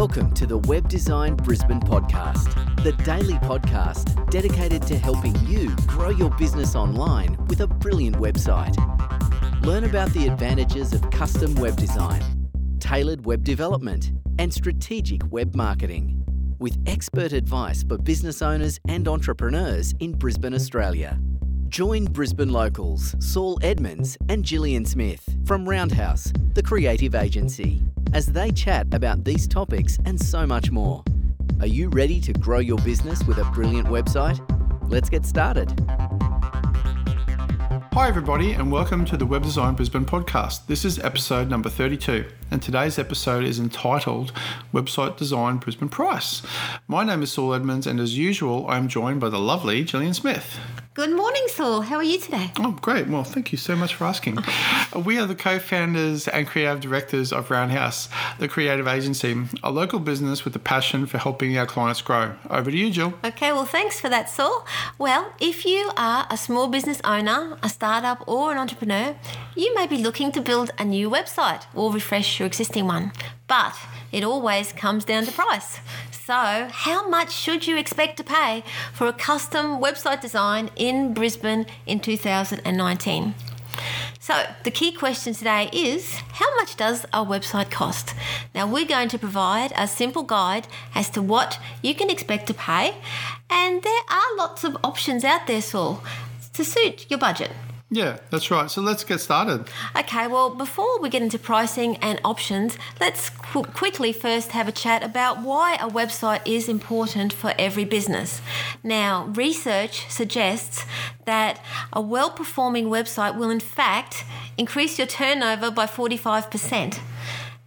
Welcome to the Web Design Brisbane podcast, the daily podcast dedicated to helping you grow your business online with a brilliant website. Learn about the advantages of custom web design, tailored web development, and strategic web marketing with expert advice for business owners and entrepreneurs in Brisbane, Australia. Join Brisbane locals Saul Edmonds and Gillian Smith from Roundhouse, the creative agency, as they chat about these topics and so much more. Are you ready to grow your business with a brilliant website? Let's get started. Hi, everybody, and welcome to the Web Design Brisbane podcast. This is episode number 32, and today's episode is entitled Website Design Brisbane Price. My name is Saul Edmonds, and as usual, I'm joined by the lovely Gillian Smith. Good morning, Saul. How are you today? Oh, great. Well, thank you so much for asking. we are the co founders and creative directors of Roundhouse, the creative agency, a local business with a passion for helping our clients grow. Over to you, Jill. Okay, well, thanks for that, Saul. Well, if you are a small business owner, a startup, or an entrepreneur, you may be looking to build a new website or refresh your existing one. But it always comes down to price. So, how much should you expect to pay for a custom website design in Brisbane in 2019? So, the key question today is how much does a website cost? Now, we're going to provide a simple guide as to what you can expect to pay, and there are lots of options out there, Saul, to suit your budget. Yeah, that's right. So let's get started. Okay, well, before we get into pricing and options, let's qu- quickly first have a chat about why a website is important for every business. Now, research suggests that a well performing website will, in fact, increase your turnover by 45%.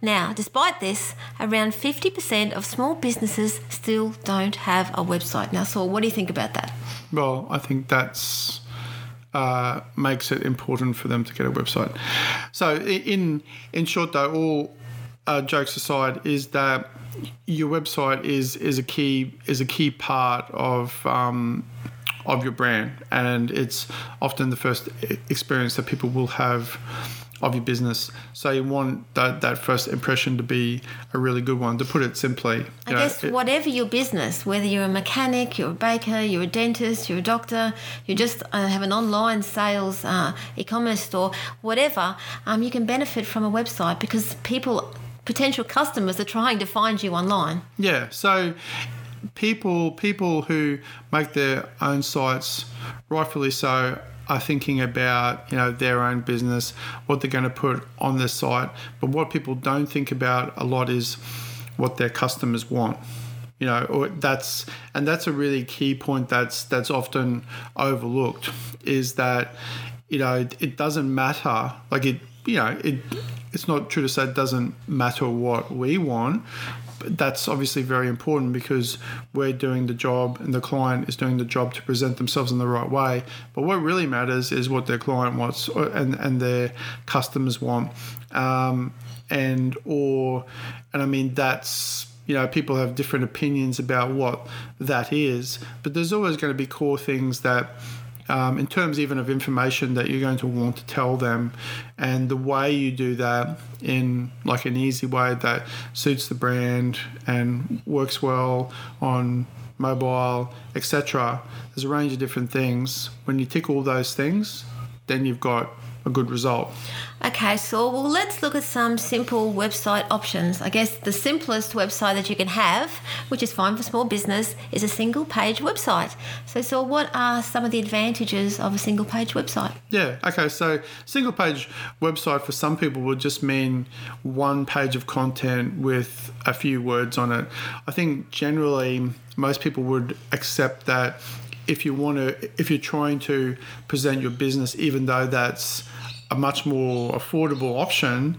Now, despite this, around 50% of small businesses still don't have a website. Now, Saul, what do you think about that? Well, I think that's uh, makes it important for them to get a website. So, in in short, though, all uh, jokes aside, is that your website is is a key is a key part of. Um, of your brand, and it's often the first experience that people will have of your business. So you want that, that first impression to be a really good one. To put it simply, I know, guess it, whatever your business, whether you're a mechanic, you're a baker, you're a dentist, you're a doctor, you just uh, have an online sales uh, e-commerce store, whatever, um, you can benefit from a website because people, potential customers, are trying to find you online. Yeah. So people people who make their own sites, rightfully so, are thinking about you know their own business, what they're going to put on their site. But what people don't think about a lot is what their customers want. You know, or that's and that's a really key point that's that's often overlooked is that you know it, it doesn't matter like it you know it it's not true to say it doesn't matter what we want that's obviously very important because we're doing the job and the client is doing the job to present themselves in the right way. But what really matters is what their client wants and, and their customers want. Um, and or and I mean that's you know people have different opinions about what that is, but there's always going to be core things that um, in terms even of information that you're going to want to tell them and the way you do that in like an easy way that suits the brand and works well on mobile etc there's a range of different things. When you tick all those things then you've got a good result. Okay, so well, let's look at some simple website options. I guess the simplest website that you can have, which is fine for small business, is a single page website. So, so what are some of the advantages of a single page website? Yeah, okay, so single page website for some people would just mean one page of content with a few words on it. I think generally most people would accept that if you want to if you're trying to present your business even though that's a much more affordable option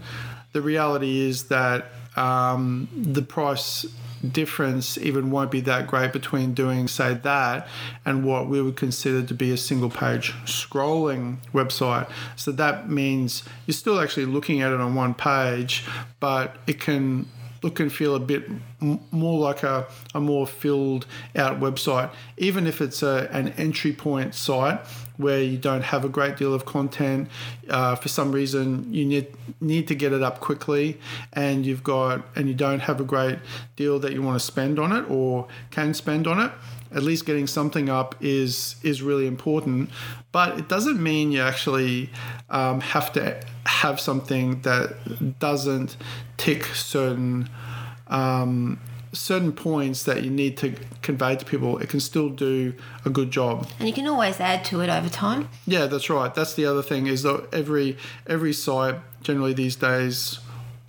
the reality is that um, the price difference even won't be that great between doing say that and what we would consider to be a single page scrolling website. So that means you're still actually looking at it on one page but it can look and feel a bit m- more like a, a more filled out website, even if it's a, an entry point site where you don't have a great deal of content. Uh, for some reason, you need need to get it up quickly, and you've got and you don't have a great deal that you want to spend on it or can spend on it. At least getting something up is is really important, but it doesn't mean you actually um, have to have something that doesn't tick certain um, certain points that you need to convey to people. It can still do a good job. And you can always add to it over time. Yeah, that's right. That's the other thing is that every every site generally these days,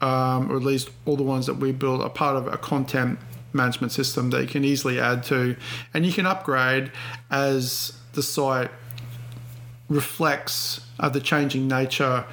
um, or at least all the ones that we build, are part of a content management system that you can easily add to, and you can upgrade as the site reflects uh, the changing nature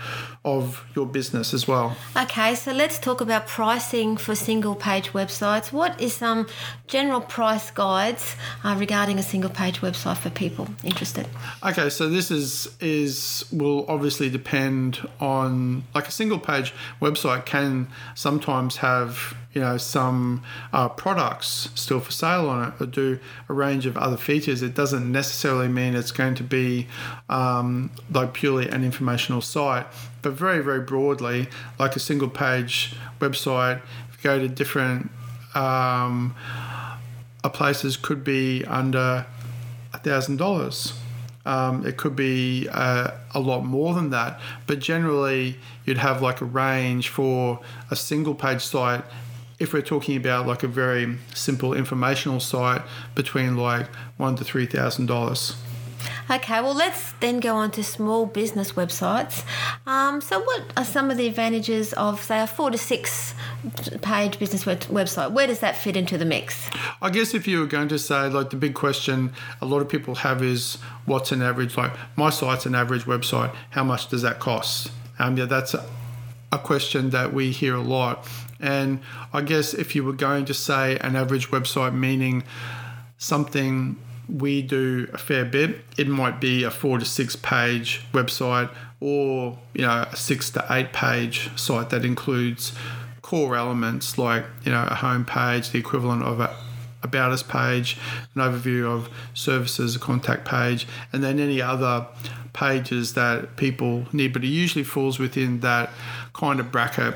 of your business as well. Okay, so let's talk about pricing for single page websites. What is some general price guides uh, regarding a single page website for people interested? Okay, so this is is will obviously depend on like a single page website can sometimes have you know some uh, products still for sale on it or do a range of other features it doesn't necessarily mean it's going to be um, like purely an informational site but very very broadly like a single page website. If you go to different um, uh, places could be under a thousand dollars. Um, it could be uh, a lot more than that, but generally you'd have like a range for a single page site. If we're talking about like a very simple informational site between like one to three thousand dollars. Okay, well, let's then go on to small business websites. Um, so, what are some of the advantages of, say, a four to six page business web- website? Where does that fit into the mix? I guess if you were going to say, like, the big question a lot of people have is what's an average, like, my site's an average website, how much does that cost? Um, yeah, that's a, a question that we hear a lot. And I guess if you were going to say an average website, meaning something we do a fair bit, it might be a four to six page website or you know a six to eight page site that includes core elements like you know a home page, the equivalent of a about us page, an overview of services, a contact page, and then any other pages that people need, but it usually falls within that kind of bracket.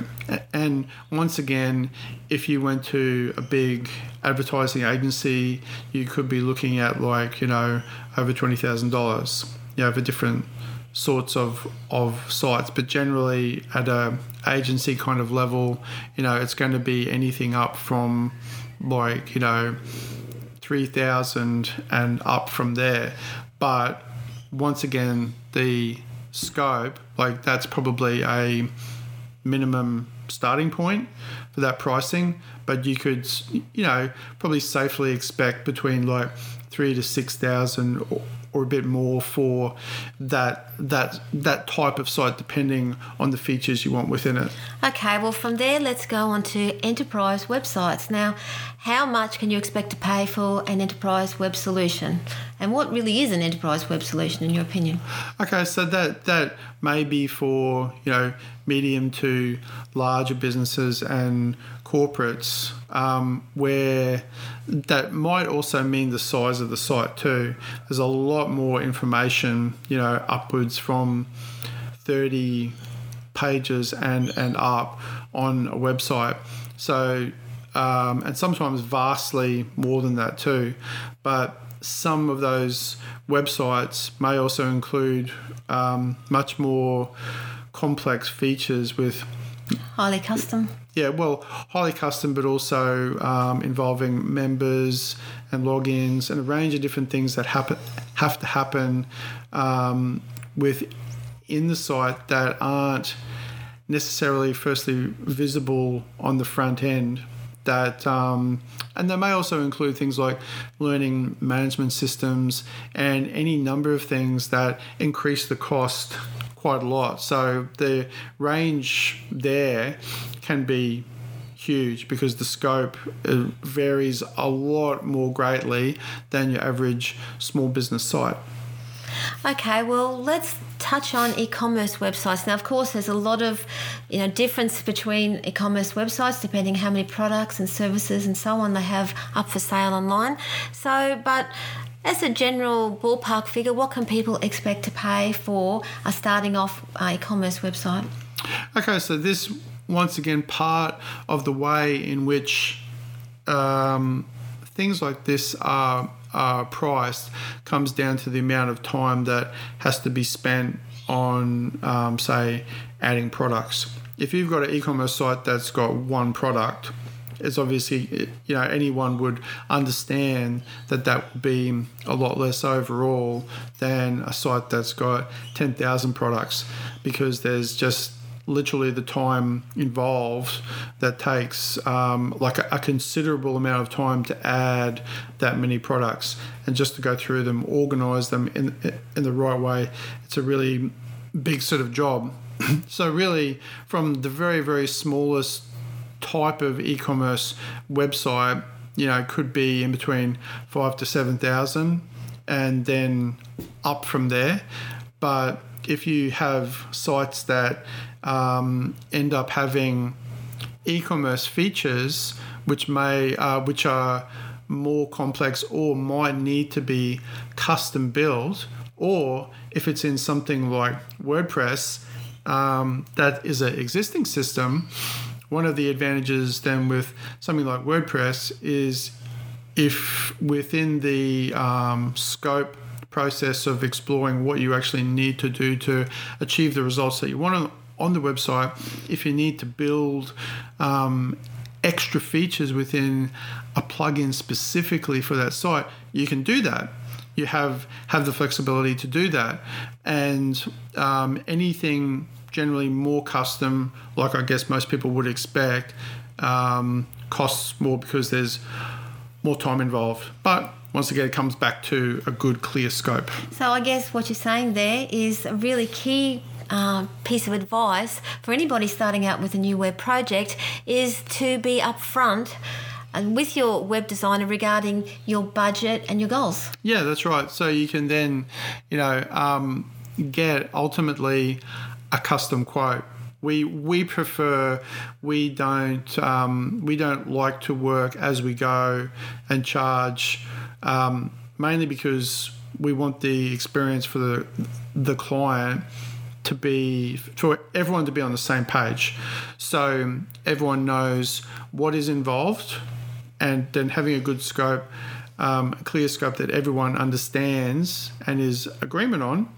And once again, if you went to a big advertising agency, you could be looking at like, you know, over $20,000, you know, for different sorts of of sites. But generally at a agency kind of level you know it's going to be anything up from like you know 3000 and up from there. But once again the scope like that's probably a minimum starting point for that pricing but you could you know probably safely expect between like 3 to 6000 or or a bit more for that that that type of site depending on the features you want within it. Okay, well from there let's go on to enterprise websites. Now, how much can you expect to pay for an enterprise web solution? And what really is an enterprise web solution in your opinion? Okay, so that that may be for, you know, medium to larger businesses and corporates um, where that might also mean the size of the site too. There's a lot more information, you know, upwards from 30 pages and, and up on a website. So, um, and sometimes vastly more than that too. But some of those websites may also include um, much more complex features with highly custom yeah, well, highly custom, but also um, involving members and logins and a range of different things that happen have to happen um, within the site that aren't necessarily firstly visible on the front end. That um, and they may also include things like learning management systems and any number of things that increase the cost quite a lot. So the range there can be huge because the scope uh, varies a lot more greatly than your average small business site. Okay, well, let's touch on e-commerce websites. Now, of course, there's a lot of you know difference between e-commerce websites depending how many products and services and so on they have up for sale online. So, but as a general ballpark figure, what can people expect to pay for a starting off e-commerce website? Okay, so this once again part of the way in which um, things like this are, are priced comes down to the amount of time that has to be spent on, um, say, adding products. If you've got an e-commerce site that's got one product, it's obviously you know anyone would understand that that would be a lot less overall than a site that's got 10,000 products because there's just literally the time involved that takes um, like a, a, considerable amount of time to add that many products and just to go through them, organize them in, in the right way. It's a really big sort of job. so, really, from the very, very smallest type of e commerce website, you know, it could be in between five to 7,000 and then up from there. But if you have sites that um, end up having e-commerce features which may uh, which are more complex or might need to be custom built or if it's in something like WordPress um, that is an existing system one of the advantages then with something like WordPress is if within the um, scope process of exploring what you actually need to do to achieve the results that you want on the website, if you need to build um, extra features within a plugin specifically for that site, you can do that. You have have the flexibility to do that, and um, anything generally more custom, like I guess most people would expect, um, costs more because there's more time involved. But once again, it comes back to a good, clear scope. So I guess what you're saying there is a really key uh, piece of advice for anybody starting out with a new web project is to be upfront and with your web designer regarding your budget and your goals. Yeah, that's right. So you can then, you know, um, get ultimately a custom quote. We we prefer we don't um, we don't like to work as we go and charge um, mainly because we want the experience for the the client to be for everyone to be on the same page. So everyone knows what is involved and then having a good scope um, a clear scope that everyone understands and is agreement on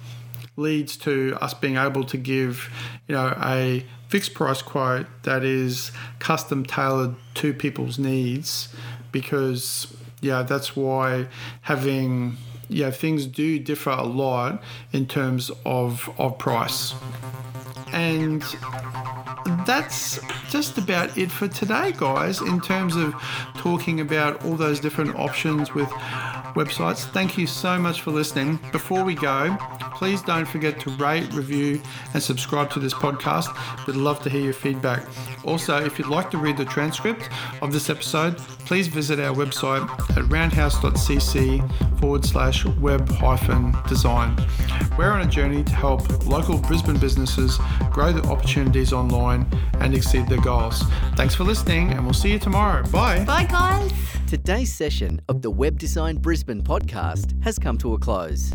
leads to us being able to give you know a fixed price quote that is custom tailored to people's needs because yeah that's why having yeah things do differ a lot in terms of of price. And that's just about it for today guys in terms of talking about all those different options with websites. Thank you so much for listening. Before we go, please don't forget to rate, review, and subscribe to this podcast. We'd love to hear your feedback. Also, if you'd like to read the transcript of this episode, please visit our website at roundhouse.cc forward slash web hyphen design. We're on a journey to help local Brisbane businesses grow their opportunities online and exceed their goals. Thanks for listening, and we'll see you tomorrow. Bye. Bye, guys. Today's session of the Web Design Brisbane podcast has come to a close.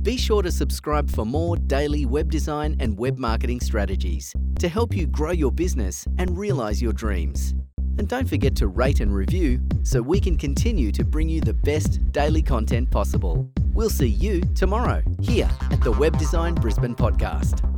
Be sure to subscribe for more daily web design and web marketing strategies to help you grow your business and realize your dreams. And don't forget to rate and review so we can continue to bring you the best daily content possible. We'll see you tomorrow here at the Web Design Brisbane podcast.